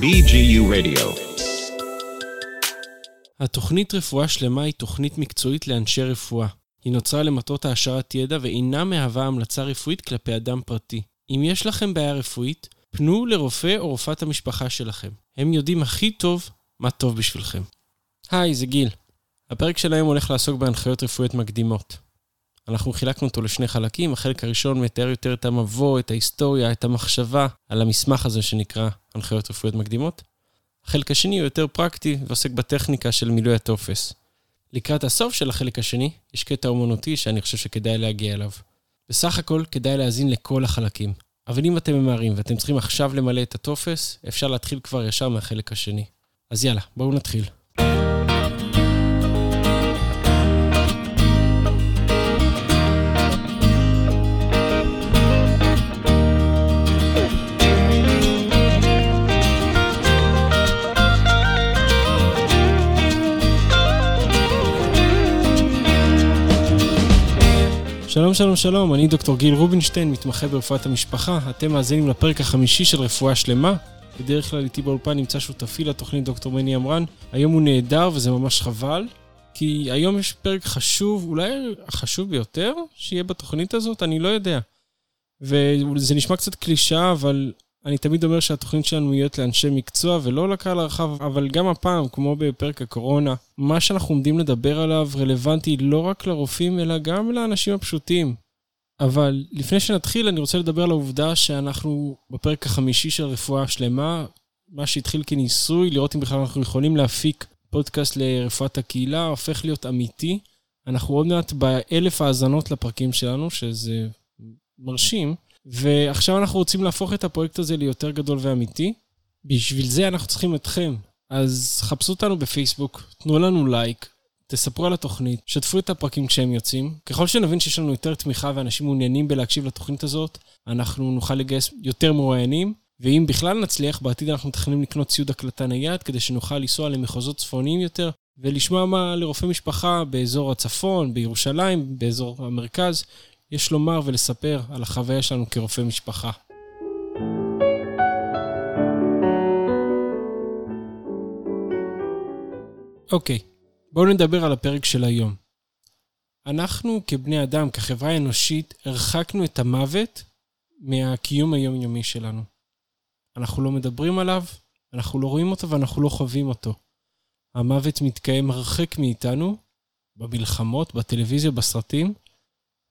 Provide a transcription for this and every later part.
BGU Radio. התוכנית רפואה שלמה היא תוכנית מקצועית לאנשי רפואה. היא נוצרה למטרות העשרת ידע ואינה מהווה המלצה רפואית כלפי אדם פרטי. אם יש לכם בעיה רפואית, פנו לרופא או רופאת המשפחה שלכם. הם יודעים הכי טוב מה טוב בשבילכם. היי, זה גיל. הפרק של היום הולך לעסוק בהנחיות רפואיות מקדימות. אנחנו חילקנו אותו לשני חלקים, החלק הראשון מתאר יותר את המבוא, את ההיסטוריה, את המחשבה על המסמך הזה שנקרא הנחיות רפואיות מקדימות. החלק השני הוא יותר פרקטי ועוסק בטכניקה של מילוי הטופס. לקראת הסוף של החלק השני, יש קטע אומנותי שאני חושב שכדאי להגיע אליו. בסך הכל כדאי להאזין לכל החלקים. אבל אם אתם ממהרים ואתם צריכים עכשיו למלא את הטופס, אפשר להתחיל כבר ישר מהחלק השני. אז יאללה, בואו נתחיל. שלום, שלום, שלום, אני דוקטור גיל רובינשטיין, מתמחה ברפואת המשפחה. אתם מאזינים לפרק החמישי של רפואה שלמה. בדרך כלל איתי באולפן נמצא שותפי לתוכנית דוקטור מני אמרן. היום הוא נהדר וזה ממש חבל, כי היום יש פרק חשוב, אולי החשוב ביותר שיהיה בתוכנית הזאת, אני לא יודע. וזה נשמע קצת קלישאה, אבל אני תמיד אומר שהתוכנית שלנו מיועדת לאנשי מקצוע ולא לקהל הרחב, אבל גם הפעם, כמו בפרק הקורונה, מה שאנחנו עומדים לדבר עליו רלוונטי לא רק לרופאים, אלא גם לאנשים הפשוטים. אבל לפני שנתחיל, אני רוצה לדבר על העובדה שאנחנו בפרק החמישי של רפואה שלמה, מה שהתחיל כניסוי, לראות אם בכלל אנחנו יכולים להפיק פודקאסט לרפואת הקהילה, הופך להיות אמיתי. אנחנו עוד מעט באלף האזנות לפרקים שלנו, שזה מרשים. ועכשיו אנחנו רוצים להפוך את הפרויקט הזה ליותר גדול ואמיתי. בשביל זה אנחנו צריכים אתכם. אז חפשו אותנו בפייסבוק, תנו לנו לייק, תספרו על התוכנית, שתפו את הפרקים כשהם יוצאים. ככל שנבין שיש לנו יותר תמיכה ואנשים מעוניינים בלהקשיב לתוכנית הזאת, אנחנו נוכל לגייס יותר מרואיינים. ואם בכלל נצליח, בעתיד אנחנו מתכננים לקנות ציוד הקלטה נייד, כדי שנוכל לנסוע למחוזות צפוניים יותר, ולשמוע מה לרופאי משפחה באזור הצפון, בירושלים, באזור המרכז, יש לומר ולספר על החוויה שלנו כרופא משפחה. אוקיי, בואו נדבר על הפרק של היום. אנחנו כבני אדם, כחברה אנושית, הרחקנו את המוות מהקיום היומיומי שלנו. אנחנו לא מדברים עליו, אנחנו לא רואים אותו ואנחנו לא חווים אותו. המוות מתקיים הרחק מאיתנו, במלחמות, בטלוויזיה, בסרטים,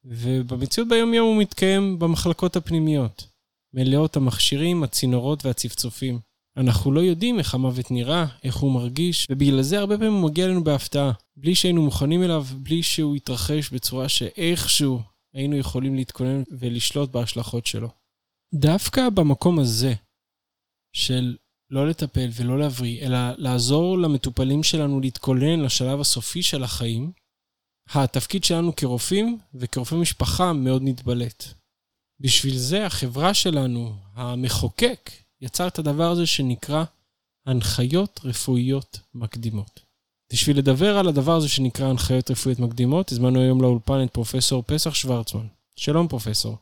ובמציאות ביום-יום הוא מתקיים במחלקות הפנימיות, מלאות המכשירים, הצינורות והצפצופים. אנחנו לא יודעים איך המוות נראה, איך הוא מרגיש, ובגלל זה הרבה פעמים הוא מגיע אלינו בהפתעה, בלי שהיינו מוכנים אליו, בלי שהוא יתרחש בצורה שאיכשהו היינו יכולים להתכונן ולשלוט בהשלכות שלו. דווקא במקום הזה, של לא לטפל ולא להבריא, אלא לעזור למטופלים שלנו להתכונן לשלב הסופי של החיים, התפקיד שלנו כרופאים וכרופאי משפחה מאוד נתבלט. בשביל זה החברה שלנו, המחוקק, יצר את הדבר הזה שנקרא הנחיות רפואיות מקדימות. בשביל לדבר על הדבר הזה שנקרא הנחיות רפואיות מקדימות, הזמנו היום לאולפן את פרופסור פסח שוורצמן. שלום פרופסור.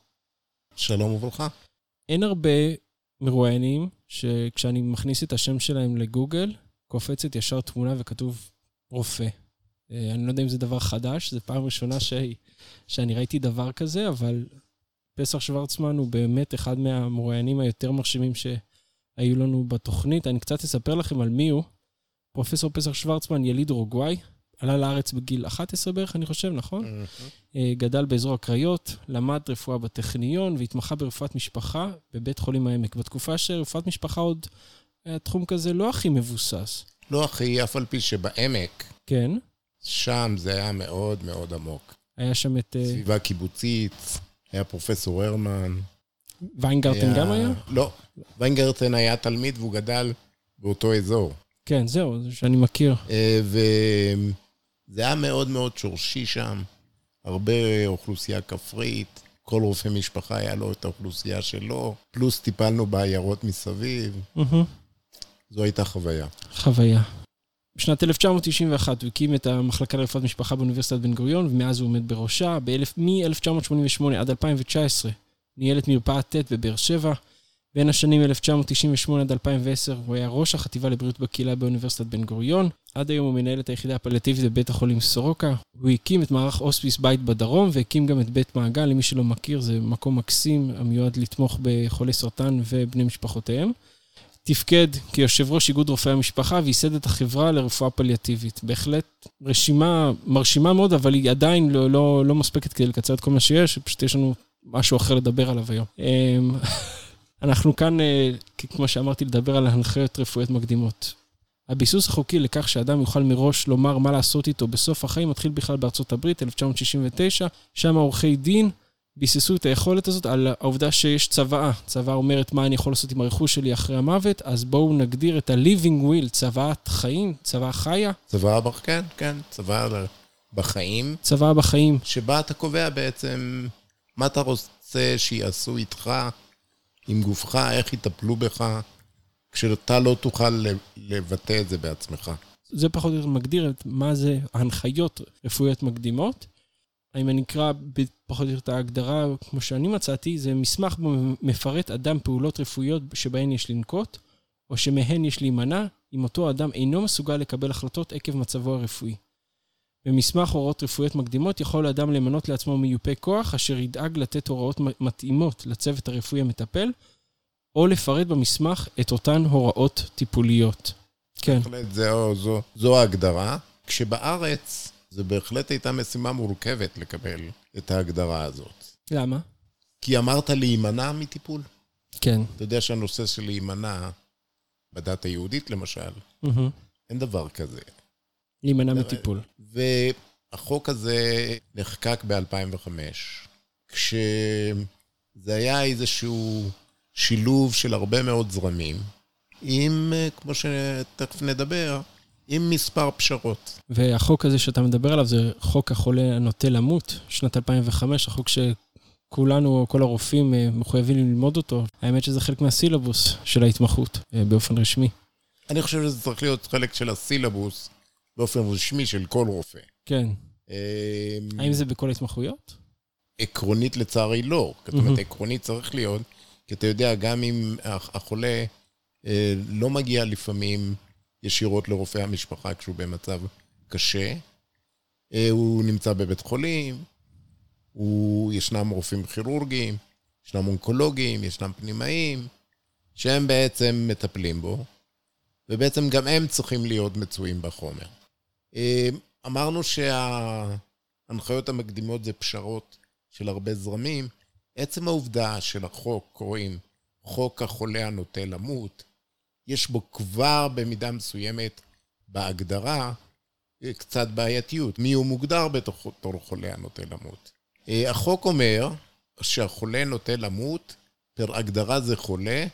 שלום וברכה. אין הרבה מרואיינים שכשאני מכניס את השם שלהם לגוגל, קופצת ישר תמונה וכתוב רופא. אה, אני לא יודע אם זה דבר חדש, זו פעם ראשונה ש... שאני ראיתי דבר כזה, אבל פסח שוורצמן הוא באמת אחד מהמרואיינים היותר מרשימים שהיו לנו בתוכנית. אני קצת אספר לכם על מי הוא. פרופסור פסח שוורצמן, יליד אורוגוואי, עלה לארץ בגיל 11 בערך, אני חושב, נכון? Mm-hmm. גדל באזור הקריות, למד רפואה בטכניון והתמחה ברפואת משפחה בבית חולים העמק. בתקופה שרפואת משפחה עוד היה תחום כזה לא הכי מבוסס. לא הכי, אף על פי שבעמק. כן. שם זה היה מאוד מאוד עמוק. היה שם את... אה, סביבה קיבוצית, היה פרופסור הרמן. ויינגרטן היה... גם היה? לא, ויינגרטן היה תלמיד והוא גדל באותו אזור. כן, זהו, זה שאני מכיר. אה, וזה היה מאוד מאוד שורשי שם, הרבה אוכלוסייה כפרית, כל רופא משפחה היה לו את האוכלוסייה שלו, פלוס טיפלנו בעיירות מסביב. זו הייתה חוויה. חוויה. בשנת 1991 הוא הקים את המחלקה לרפואת משפחה באוניברסיטת בן גוריון, ומאז הוא עומד בראשה. מ-1988 עד 2019 ניהל את מרפאת ט' בבאר שבע. בין השנים 1998 עד 2010 הוא היה ראש החטיבה לבריאות בקהילה באוניברסיטת בן גוריון. עד היום הוא מנהל את היחידה הפליאטיבית בבית החולים סורוקה. הוא הקים את מערך הוספיס בית בדרום והקים גם את בית מעגל, למי שלא מכיר, זה מקום מקסים המיועד לתמוך בחולי סרטן ובני משפחותיהם. תפקד כיושב ראש איגוד רופאי המשפחה וייסד את החברה לרפואה פליאטיבית. בהחלט רשימה מרשימה מאוד, אבל היא עדיין לא, לא, לא מספקת כדי לקצר את כל מה שיש, פשוט יש לנו משהו אחר לדבר עליו היום. אמ, אנחנו כאן, אה, כמו שאמרתי, לדבר על הנחיות רפואיות מקדימות. הביסוס החוקי לכך שאדם יוכל מראש לומר מה לעשות איתו בסוף החיים מתחיל בכלל בארצות הברית, 1969, שם עורכי דין ביססו את היכולת הזאת על העובדה שיש צוואה. צוואה אומרת מה אני יכול לעשות עם הרכוש שלי אחרי המוות, אז בואו נגדיר את ה-living will, צוואת חיים, צוואה חיה. צוואה. כן, כן, צוואה בחיים. צוואה בחיים. שבה אתה קובע בעצם מה אתה רוצה שיעשו איתך, עם גופך, איך יטפלו בך, כשאתה לא תוכל לבטא את זה בעצמך. זה פחות או יותר מגדיר את מה זה הנחיות רפואיות מקדימות. אם אני אקרא פחות או יותר את ההגדרה, כמו שאני מצאתי, זה מסמך בו מפרט אדם פעולות רפואיות שבהן יש לנקוט, או שמהן יש להימנע, אם אותו אדם אינו מסוגל לקבל החלטות עקב מצבו הרפואי. במסמך הוראות רפואיות מקדימות יכול האדם למנות לעצמו מיופה כוח, אשר ידאג לתת הוראות מתאימות לצוות הרפואי המטפל, או לפרט במסמך את אותן הוראות טיפוליות. כן. בהחלט, זו, זו, זו ההגדרה. כשבארץ, זו בהחלט הייתה משימה מורכבת לקבל את ההגדרה הזאת. למה? כי אמרת להימנע מטיפול. כן. אתה יודע שהנושא של להימנע, בדת היהודית למשל, mm-hmm. אין דבר כזה. להימנע מטיפול. והחוק הזה נחקק ב-2005, כשזה היה איזשהו שילוב של הרבה מאוד זרמים, עם, כמו שתכף נדבר, עם מספר פשרות. והחוק הזה שאתה מדבר עליו זה חוק החולה הנוטה למות, שנת 2005, החוק שכולנו, כל הרופאים אה, מחויבים ללמוד אותו. האמת שזה חלק מהסילבוס של ההתמחות אה, באופן רשמי. אני חושב שזה צריך להיות חלק של הסילבוס באופן רשמי של כל רופא. כן. אמ, האם זה בכל ההתמחויות? עקרונית לצערי לא. זאת אומרת, עקרונית צריך להיות, כי אתה יודע, גם אם החולה אה, לא מגיע לפעמים ישירות לרופא המשפחה כשהוא במצב קשה, אה, הוא נמצא בבית חולים, הוא, ישנם רופאים כירורגיים, ישנם אונקולוגים, ישנם פנימאים, שהם בעצם מטפלים בו, ובעצם גם הם צריכים להיות מצויים בחומר. אה, אמרנו שההנחיות המקדימות זה פשרות של הרבה זרמים. עצם העובדה של החוק קוראים חוק החולה הנוטה למות, יש בו כבר במידה מסוימת בהגדרה אה, קצת בעייתיות. מי הוא מוגדר בתור חולה הנוטה למות? אה, החוק אומר שהחולה נוטה למות, פר הגדרה זה חולה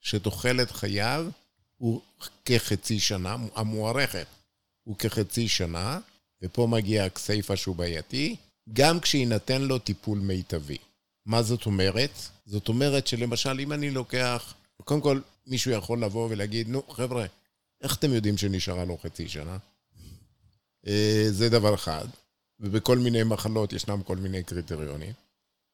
שתוחלת חייו הוא כחצי שנה, המוערכת הוא כחצי שנה, ופה מגיע הכסייפה שהוא בעייתי, גם כשיינתן לו טיפול מיטבי. מה זאת אומרת? זאת אומרת שלמשל, אם אני לוקח, קודם כל, מישהו יכול לבוא ולהגיד, נו, חבר'ה, איך אתם יודעים שנשארה לו חצי שנה? אה, זה דבר אחד, ובכל מיני מחלות ישנם כל מיני קריטריונים.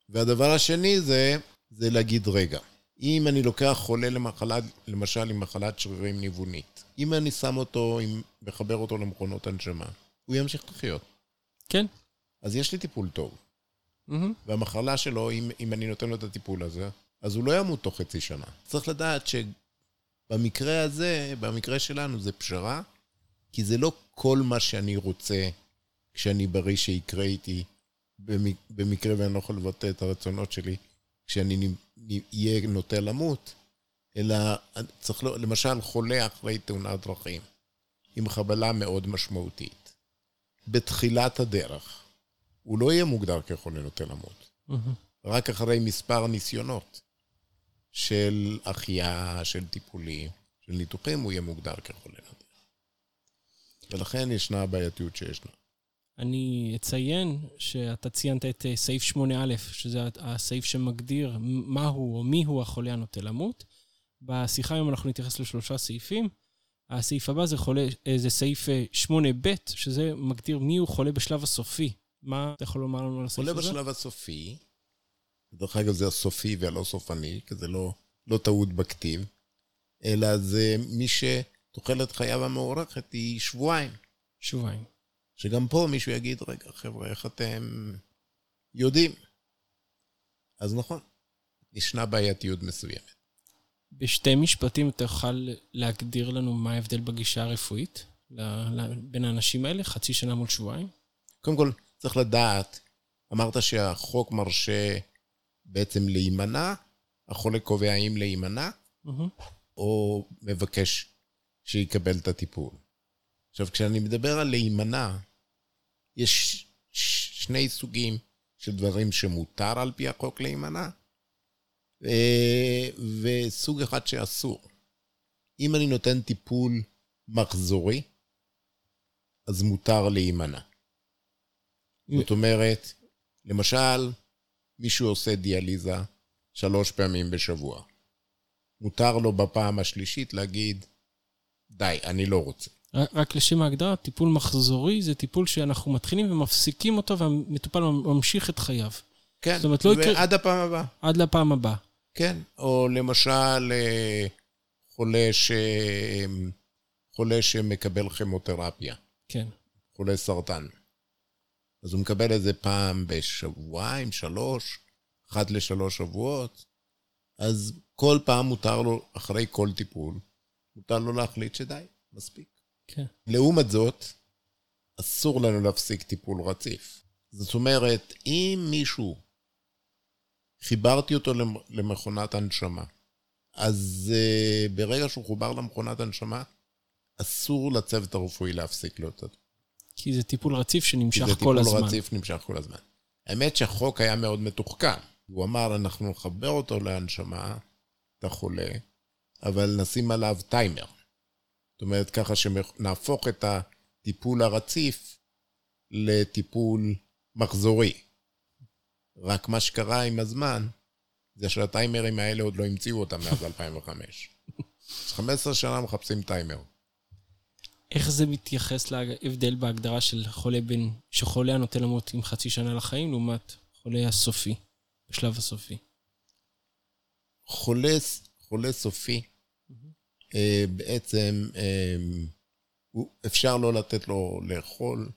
והדבר השני זה, זה להגיד, רגע, אם אני לוקח חולה למחלה, למשל עם מחלת שרירים ניוונית, אם אני שם אותו, עם, מחבר אותו למכונות הנשמה, הוא ימשיך לחיות. כן. אז יש לי טיפול טוב. Mm-hmm. והמחלה שלו, אם, אם אני נותן לו את הטיפול הזה, אז הוא לא ימות תוך חצי שנה. צריך לדעת שבמקרה הזה, במקרה שלנו, זה פשרה, כי זה לא כל מה שאני רוצה כשאני בריא שיקרה איתי, במקרה ואני לא יכול לבטא את הרצונות שלי, כשאני אהיה נוטה למות, אלא צריך, למשל, חולה אחרי תאונת דרכים, עם חבלה מאוד משמעותית. בתחילת הדרך, הוא לא יהיה מוגדר כחולה נוטה למות. Mm-hmm. רק אחרי מספר ניסיונות של החייאה, של טיפולים, של ניתוחים, הוא יהיה מוגדר כחולה נוטה. ולכן ישנה הבעייתיות שישנה. אני אציין שאתה ציינת את אה, סעיף 8א, שזה הסעיף שמגדיר מהו או מיהו החולה הנוטה למות. בשיחה היום אנחנו נתייחס לשלושה סעיפים. הסעיף הבא זה, חולה, אה, זה סעיף 8ב, אה, שזה מגדיר מיהו חולה בשלב הסופי. מה אתה יכול לומר לנו על הסעיף הזה? חולה בשלב הסופי, דרך אגב זה הסופי והלא סופני, כי זה לא לא טעות בכתיב, אלא זה מי שתוחלת חייו המוערכת היא שבועיים. שבועיים. שגם פה מישהו יגיד, רגע, חבר'ה, איך אתם יודעים? אז נכון, ישנה בעייתיות מסוימת. בשתי משפטים אתה יכול להגדיר לנו מה ההבדל בגישה הרפואית בין האנשים האלה, חצי שנה מול שבועיים? קודם כל, צריך לדעת, אמרת שהחוק מרשה בעצם להימנע, החולה קובע אם להימנע. או מבקש שיקבל את הטיפול. עכשיו, כשאני מדבר על להימנע, יש שני סוגים של דברים שמותר על פי החוק להימנע, וסוג אחד שאסור. אם אני נותן טיפול מחזורי, אז מותר להימנע. זאת אומרת, למשל, מישהו עושה דיאליזה שלוש פעמים בשבוע. מותר לו בפעם השלישית להגיד, די, אני לא רוצה. רק לשם ההגדרה, טיפול מחזורי זה טיפול שאנחנו מתחילים ומפסיקים אותו והמטופל ממשיך את חייו. כן, זאת אומרת, לא יקרה... ועד הפעם הבאה. עד לפעם הבאה. כן, או למשל אה, חולה, ש... חולה שמקבל כימותרפיה. כן. חולה סרטן. אז הוא מקבל איזה פעם בשבועיים, שלוש, אחת לשלוש שבועות, אז כל פעם מותר לו, אחרי כל טיפול, מותר לו להחליט שדי, מספיק. כן. לעומת זאת, אסור לנו להפסיק טיפול רציף. זאת אומרת, אם מישהו, חיברתי אותו למכונת הנשמה, אז uh, ברגע שהוא חובר למכונת הנשמה, אסור לצוות הרפואי להפסיק לו את זה. כי זה טיפול רציף שנמשך כל הזמן. זה טיפול רציף נמשך כל הזמן. האמת שהחוק היה מאוד מתוחכם. הוא אמר, אנחנו נחבר אותו להנשמה, את החולה, אבל נשים עליו טיימר. זאת אומרת, ככה שנהפוך את הטיפול הרציף לטיפול מחזורי. רק מה שקרה עם הזמן, זה שהטיימרים האלה עוד לא המציאו אותם מאז 2005. אז 15 שנה מחפשים טיימר. איך זה מתייחס להבדל בהגדרה של חולה בין, שחולה הנוטה למות עם חצי שנה לחיים, לעומת חולה הסופי, בשלב הסופי? חולה, חולה סופי, אה, בעצם אה, אפשר לא לתת לו לאכול,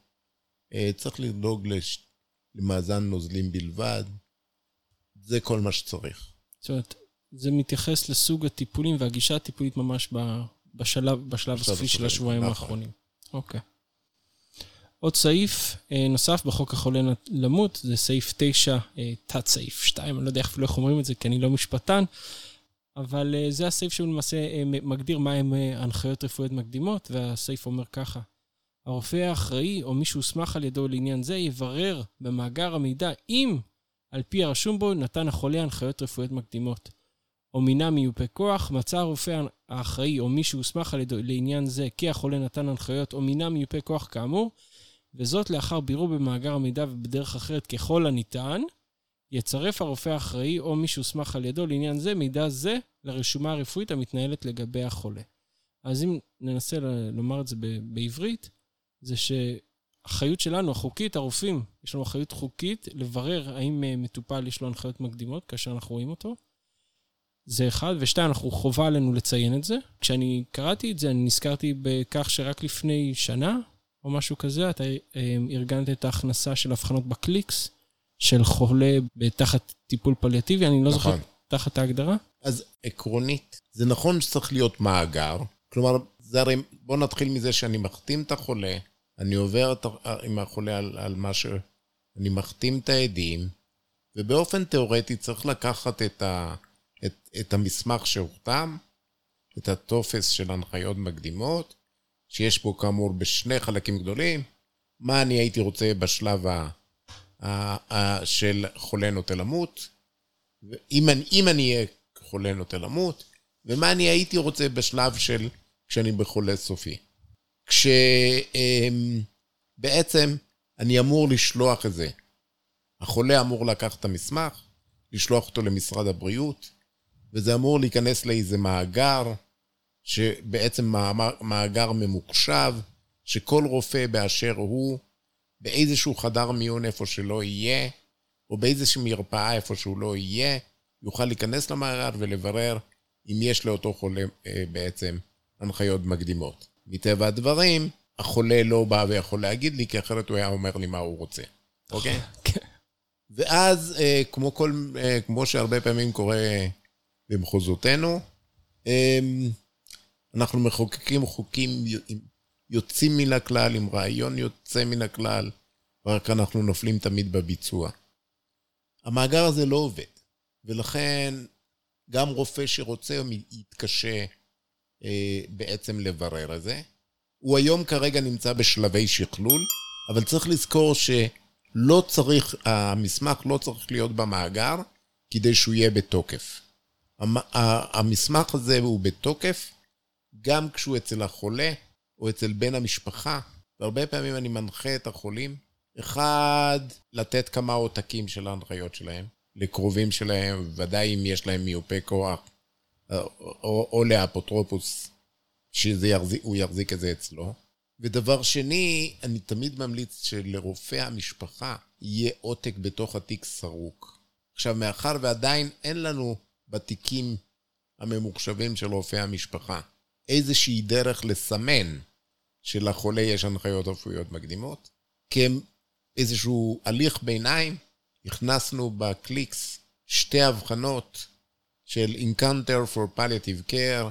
אה, צריך לדאוג למאזן נוזלים בלבד, זה כל מה שצריך. זאת אומרת, זה מתייחס לסוג הטיפולים והגישה הטיפולית ממש בשלב, בשלב הסופי של השבועיים נכון. האחרונים. אוקיי. עוד סעיף נוסף בחוק החולה למות, זה סעיף 9, תת סעיף 2, אני לא יודע אפילו איך אומרים את זה, כי אני לא משפטן, אבל uh, זה הסעיף שהוא למעשה מגדיר מהם הנחיות רפואיות מקדימות, והסעיף אומר ככה: הרופא האחראי או מי שהוסמך על ידו לעניין זה יברר במאגר המידע אם על פי הרשום בו נתן החולה הנחיות רפואיות מקדימות. או מינה מיופה כוח, מצא הרופא האחראי או מי שהוסמך על ידו לעניין זה כי החולה נתן הנחיות או מינה מיופה כוח כאמור, וזאת לאחר בירור במאגר המידע ובדרך אחרת ככל הניתן, יצרף הרופא האחראי או מי שהוסמך על ידו לעניין זה מידע זה לרשומה הרפואית המתנהלת לגבי החולה. אז אם ננסה לומר את זה בעברית, זה שאחריות שלנו, החוקית, הרופאים, יש לנו אחריות חוקית לברר האם אה, מטופל יש לו הנחיות מקדימות כאשר אנחנו רואים אותו. זה אחד, ושתיים, אנחנו חובה עלינו לציין את זה. כשאני קראתי את זה, אני נזכרתי בכך שרק לפני שנה, או משהו כזה, אתה אה, ארגנת את ההכנסה של הבחנות בקליקס, של חולה תחת טיפול פליאטיבי, אני לא נכון. זוכר תחת ההגדרה. אז עקרונית, זה נכון שצריך להיות מאגר, כלומר, זה הרי, בוא נתחיל מזה שאני מחתים את החולה, אני עובר את, עם החולה על, על מה ש... אני מחתים את העדים, ובאופן תיאורטי צריך לקחת את, ה, את, את המסמך שהוחתם, את הטופס של הנחיות מקדימות, שיש פה כאמור בשני חלקים גדולים, מה אני הייתי רוצה בשלב ה... של חולה נוטה למות, אם אני, אהיה חולה נוטה למות, ומה אני הייתי רוצה בשלב של כשאני בחולה סופי. כשבעצם אני אמור לשלוח את זה. החולה אמור לקחת את המסמך, לשלוח אותו למשרד הבריאות, וזה אמור להיכנס לאיזה מאגר, שבעצם מאגר ממוחשב, שכל רופא באשר הוא באיזשהו חדר מיון איפה שלא יהיה, או באיזושהי מרפאה איפה שהוא לא יהיה, יוכל להיכנס למאגר ולברר אם יש לאותו חולה אה, בעצם הנחיות מקדימות. מטבע הדברים, החולה לא בא ויכול להגיד לי, כי אחרת הוא היה אומר לי מה הוא רוצה, אוקיי? כן. ואז, אה, כמו, כל, אה, כמו שהרבה פעמים קורה במחוזותינו, אה, אנחנו מחוקקים חוקים יוצאים מן הכלל, עם רעיון יוצא מן הכלל, רק אנחנו נופלים תמיד בביצוע. המאגר הזה לא עובד, ולכן גם רופא שרוצה יתקשה אה, בעצם לברר את זה. הוא היום כרגע נמצא בשלבי שכלול, אבל צריך לזכור שלא צריך, המסמך לא צריך להיות במאגר כדי שהוא יהיה בתוקף. המסמך הזה הוא בתוקף גם כשהוא אצל החולה או אצל בן המשפחה, והרבה פעמים אני מנחה את החולים, אחד, לתת כמה עותקים של ההנחיות שלהם, לקרובים שלהם, ודאי אם יש להם מיופה כוח, או, או לאפוטרופוס, שהוא יחזיק את זה אצלו. ודבר שני, אני תמיד ממליץ שלרופא המשפחה יהיה עותק בתוך התיק סרוק. עכשיו, מאחר ועדיין אין לנו בתיקים הממוחשבים של רופא המשפחה איזושהי דרך לסמן שלחולה יש הנחיות רפואיות מקדימות, כאיזשהו הליך ביניים, הכנסנו ב Clicks שתי הבחנות של Encounter for Palliative Care,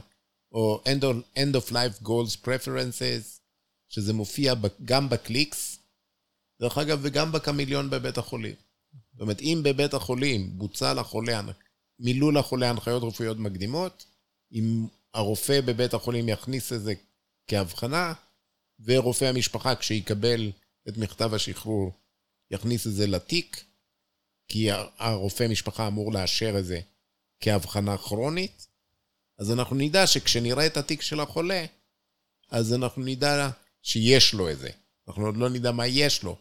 או End of, End of Life Goals Preferences, שזה מופיע גם ב Clicks, דרך אגב, וגם בקמיליון בבית החולים. זאת אומרת, אם בבית החולים בוצע לחולה, מילאו לחולה הנחיות רפואיות מקדימות, אם הרופא בבית החולים יכניס את זה כהבחנה, ורופא המשפחה, כשיקבל את מכתב השחרור, יכניס את זה לתיק, כי הרופא משפחה אמור לאשר את זה כהבחנה כרונית, אז אנחנו נדע שכשנראה את התיק של החולה, אז אנחנו נדע שיש לו את זה. אנחנו עוד לא נדע מה יש לו.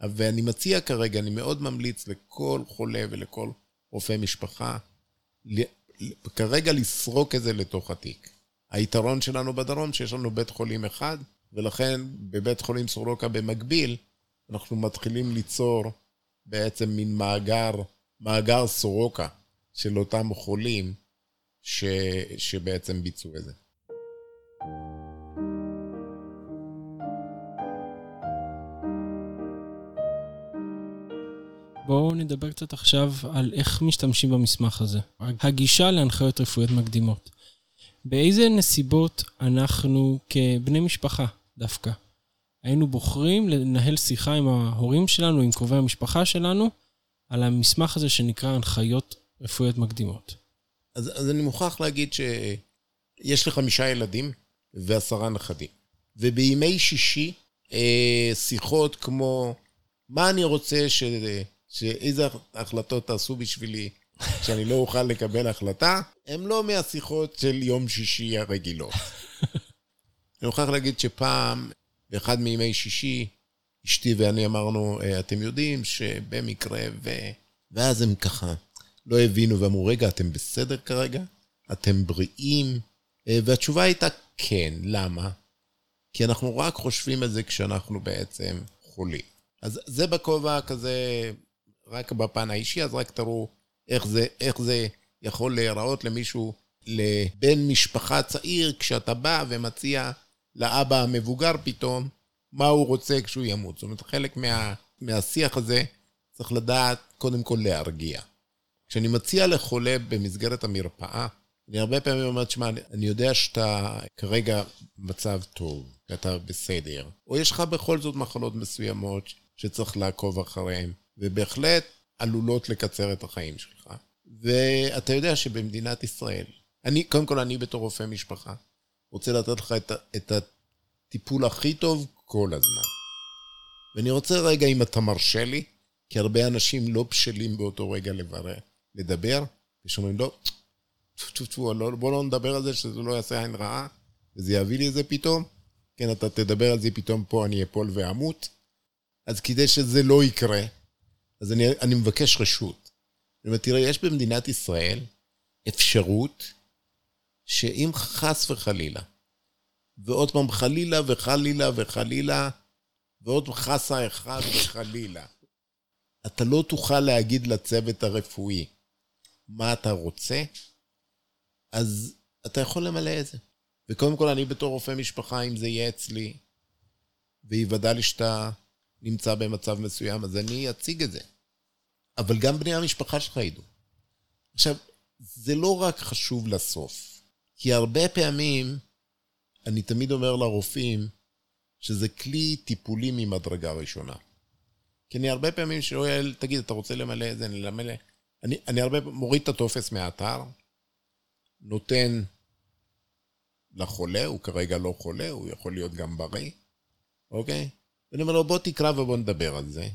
ואני מציע כרגע, אני מאוד ממליץ לכל חולה ולכל רופא משפחה, כרגע לסרוק את זה לתוך התיק. היתרון שלנו בדרום, שיש לנו בית חולים אחד, ולכן בבית חולים סורוקה במקביל, אנחנו מתחילים ליצור בעצם מין מאגר, מאגר סורוקה של אותם חולים ש, שבעצם ביצעו את זה. בואו נדבר קצת עכשיו על איך משתמשים במסמך הזה. הגישה להנחיות רפואיות מקדימות. באיזה נסיבות אנחנו כבני משפחה דווקא היינו בוחרים לנהל שיחה עם ההורים שלנו, עם קרובי המשפחה שלנו, על המסמך הזה שנקרא הנחיות רפואיות מקדימות. אז, אז אני מוכרח להגיד שיש לי חמישה ילדים ועשרה נכדים. ובימי שישי, אה, שיחות כמו, מה אני רוצה ש... שאיזה החלטות תעשו בשבילי שאני לא אוכל לקבל החלטה, הם לא מהשיחות של יום שישי הרגילות. אני מוכרח להגיד שפעם, באחד מימי שישי, אשתי ואני אמרנו, אה, אתם יודעים שבמקרה ו... ואז הם ככה לא הבינו ואמרו, רגע, אתם בסדר כרגע? אתם בריאים? אה, והתשובה הייתה כן, למה? כי אנחנו רק חושבים על זה כשאנחנו בעצם חולים. אז זה בכובע כזה, רק בפן האישי, אז רק תראו איך זה, איך זה יכול להיראות למישהו, לבן משפחה צעיר, כשאתה בא ומציע לאבא המבוגר פתאום, מה הוא רוצה כשהוא ימות. זאת אומרת, חלק מה, מהשיח הזה צריך לדעת קודם כל להרגיע. כשאני מציע לחולה במסגרת המרפאה, אני הרבה פעמים אומר, תשמע, אני יודע שאתה כרגע במצב טוב, ואתה בסדר, או יש לך בכל זאת מחלות מסוימות שצריך לעקוב אחריהן, ובהחלט עלולות לקצר את החיים שלך. ואתה יודע שבמדינת ישראל, אני, קודם כל אני בתור רופא משפחה, רוצה לתת לך את, את הטיפול הכי טוב כל הזמן. ואני רוצה רגע, אם אתה מרשה לי, כי הרבה אנשים לא בשלים באותו רגע לברר, לדבר, ושאומרים, לא, טפו טפו טפו, לא, בוא לא נדבר על זה, שזה לא יעשה עין רעה, וזה יביא לי את זה פתאום. כן, אתה תדבר על זה פתאום פה, אני אפול ואמות. אז כדי שזה לא יקרה, אז אני, אני מבקש רשות. אני אומר, תראה, יש במדינת ישראל אפשרות שאם חס וחלילה, ועוד פעם חלילה וחלילה וחלילה, ועוד חסה אחד וחלילה, אתה לא תוכל להגיד לצוות הרפואי מה אתה רוצה, אז אתה יכול למלא את זה. וקודם כל, אני בתור רופא משפחה, אם זה יהיה אצלי, ויוודע לי שאתה נמצא במצב מסוים, אז אני אציג את זה. אבל גם בני המשפחה שלך ידעו. עכשיו, זה לא רק חשוב לסוף, כי הרבה פעמים, אני תמיד אומר לרופאים, שזה כלי טיפולי ממדרגה ראשונה. כי אני הרבה פעמים שואל, תגיד, אתה רוצה למלא את זה? אני למלא. אני, אני הרבה מוריד את הטופס מהאתר, נותן לחולה, הוא כרגע לא חולה, הוא יכול להיות גם בריא, אוקיי? ואני אומר לו, בוא תקרא ובוא נדבר על זה.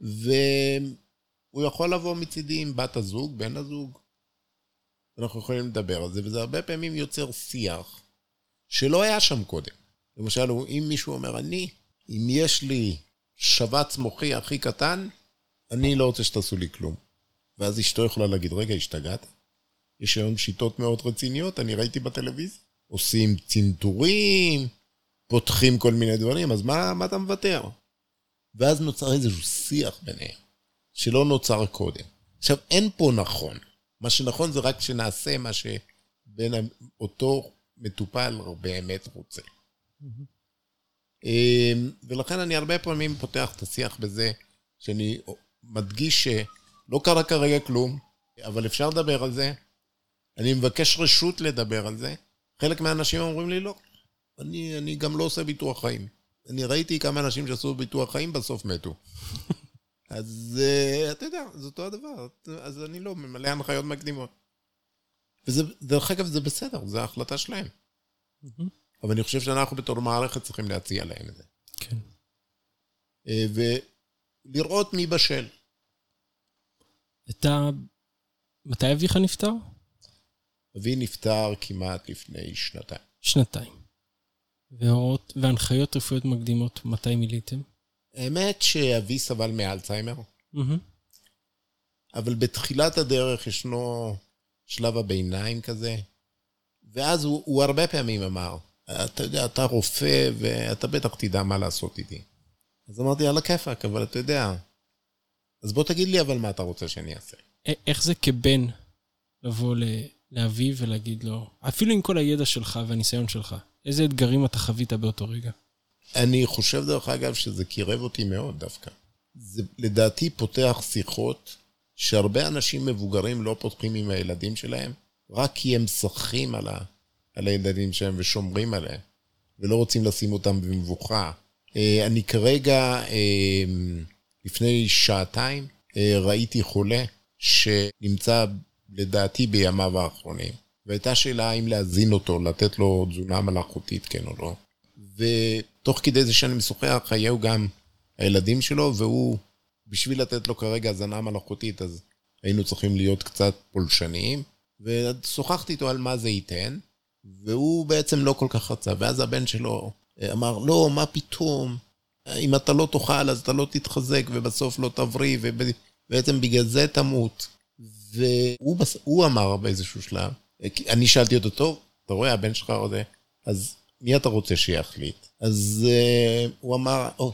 והוא יכול לבוא מצידי עם בת הזוג, בן הזוג. אנחנו יכולים לדבר על זה, וזה הרבה פעמים יוצר שיח שלא היה שם קודם. למשל, אם מישהו אומר, אני, אם יש לי שבץ מוחי הכי קטן, אני לא רוצה שתעשו לי כלום. ואז אשתו יכולה להגיד, רגע, השתגעת? יש היום שיטות מאוד רציניות, אני ראיתי בטלוויזיה. עושים צנתורים, פותחים כל מיני דברים, אז מה, מה אתה מוותר? ואז נוצר איזשהו שיח ביניהם, שלא נוצר קודם. עכשיו, אין פה נכון. מה שנכון זה רק שנעשה מה שבין אותו מטופל באמת רוצה. אמ, ולכן אני הרבה פעמים פותח את השיח בזה שאני מדגיש שלא קרה כרגע כלום, אבל אפשר לדבר על זה. אני מבקש רשות לדבר על זה. חלק מהאנשים אומרים לי לא. אני, אני גם לא עושה ביטוח חיים. אני ראיתי כמה אנשים שעשו ביטוח חיים בסוף מתו. אז uh, אתה יודע, זה אותו הדבר. אז אני לא ממלא הנחיות מקדימות. וזה, דרך אגב, זה בסדר, זו ההחלטה שלהם. אבל אני חושב שאנחנו בתור מערכת צריכים להציע להם את זה. כן. אה, ולראות מי בשל. אתה... מתי אביך נפטר? אבי נפטר כמעט לפני שנתיים. שנתיים. והוראות והנחיות רפואיות מקדימות, מתי מילאתם? האמת שאבי סבל מאלצהיימר, אבל בתחילת הדרך ישנו שלב הביניים כזה, ואז הוא, הוא הרבה פעמים אמר, אתה יודע, אתה רופא ואתה בטח תדע מה לעשות איתי. אז אמרתי, על הכיפאק, אבל אתה יודע. אז בוא תגיד לי אבל מה אתה רוצה שאני אעשה. איך זה כבן לבוא לאביו ולהגיד לו, אפילו עם כל הידע שלך והניסיון שלך, איזה אתגרים אתה חווית באותו רגע? אני חושב, דרך אגב, שזה קירב אותי מאוד דווקא. זה לדעתי פותח שיחות שהרבה אנשים מבוגרים לא פותחים עם הילדים שלהם, רק כי הם משחקים על, ה, על הילדים שלהם ושומרים עליהם, ולא רוצים לשים אותם במבוכה. אה, אני כרגע, אה, לפני שעתיים, אה, ראיתי חולה שנמצא לדעתי בימיו האחרונים, והייתה שאלה האם להזין אותו, לתת לו תזונה מלאכותית, כן או לא. ותוך כדי זה שאני משוחח, היו גם הילדים שלו, והוא, בשביל לתת לו כרגע הזנה מלאכותית, אז היינו צריכים להיות קצת פולשניים, ושוחחתי איתו על מה זה ייתן, והוא בעצם לא כל כך רצה, ואז הבן שלו אמר, לא, מה פתאום, אם אתה לא תאכל אז אתה לא תתחזק, ובסוף לא תבריא, ובעצם בגלל זה תמות. והוא אמר באיזשהו שלב, אני שאלתי אותו, טוב, אתה רואה, הבן שלך רוצה, אז מי אתה רוצה שיחליט? אז uh, הוא אמר, או,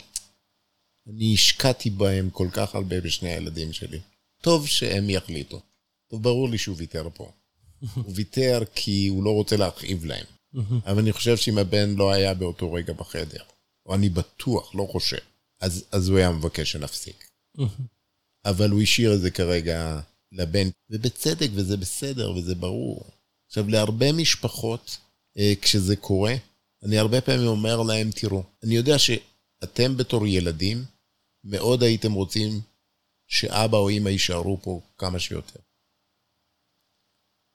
אני השקעתי בהם כל כך הרבה בשני הילדים שלי. טוב שהם יחליטו. טוב, ברור לי שהוא ויתר פה. הוא ויתר כי הוא לא רוצה להכאיב להם. אבל אני חושב שאם הבן לא היה באותו רגע בחדר, או אני בטוח, לא חושב, אז, אז הוא היה מבקש שנפסיק. אבל הוא השאיר את זה כרגע לבן, ובצדק, וזה בסדר, וזה ברור. עכשיו, להרבה משפחות, אה, כשזה קורה, אני הרבה פעמים אומר להם, תראו, אני יודע שאתם בתור ילדים, מאוד הייתם רוצים שאבא או אמא יישארו פה כמה שיותר.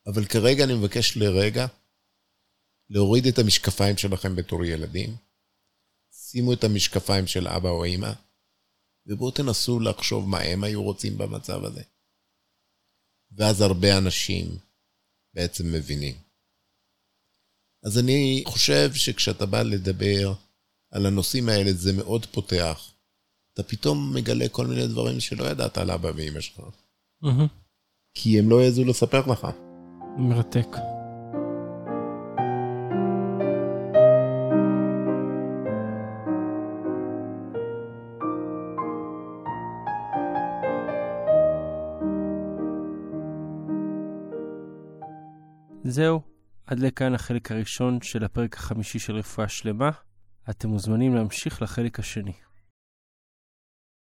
אבל כרגע אני מבקש לרגע להוריד את המשקפיים שלכם בתור ילדים, שימו את המשקפיים של אבא או אמא, ובואו תנסו לחשוב מה הם היו רוצים במצב הזה. ואז הרבה אנשים בעצם מבינים. אז אני חושב שכשאתה בא לדבר על הנושאים האלה, זה מאוד פותח. אתה פתאום מגלה כל מיני דברים שלא ידעת על אבא ואמא שלך. Mm-hmm. כי הם לא יעזו לספר לך. מרתק. זהו, עד לכאן החלק הראשון של הפרק החמישי של רפואה שלמה. אתם מוזמנים להמשיך לחלק השני.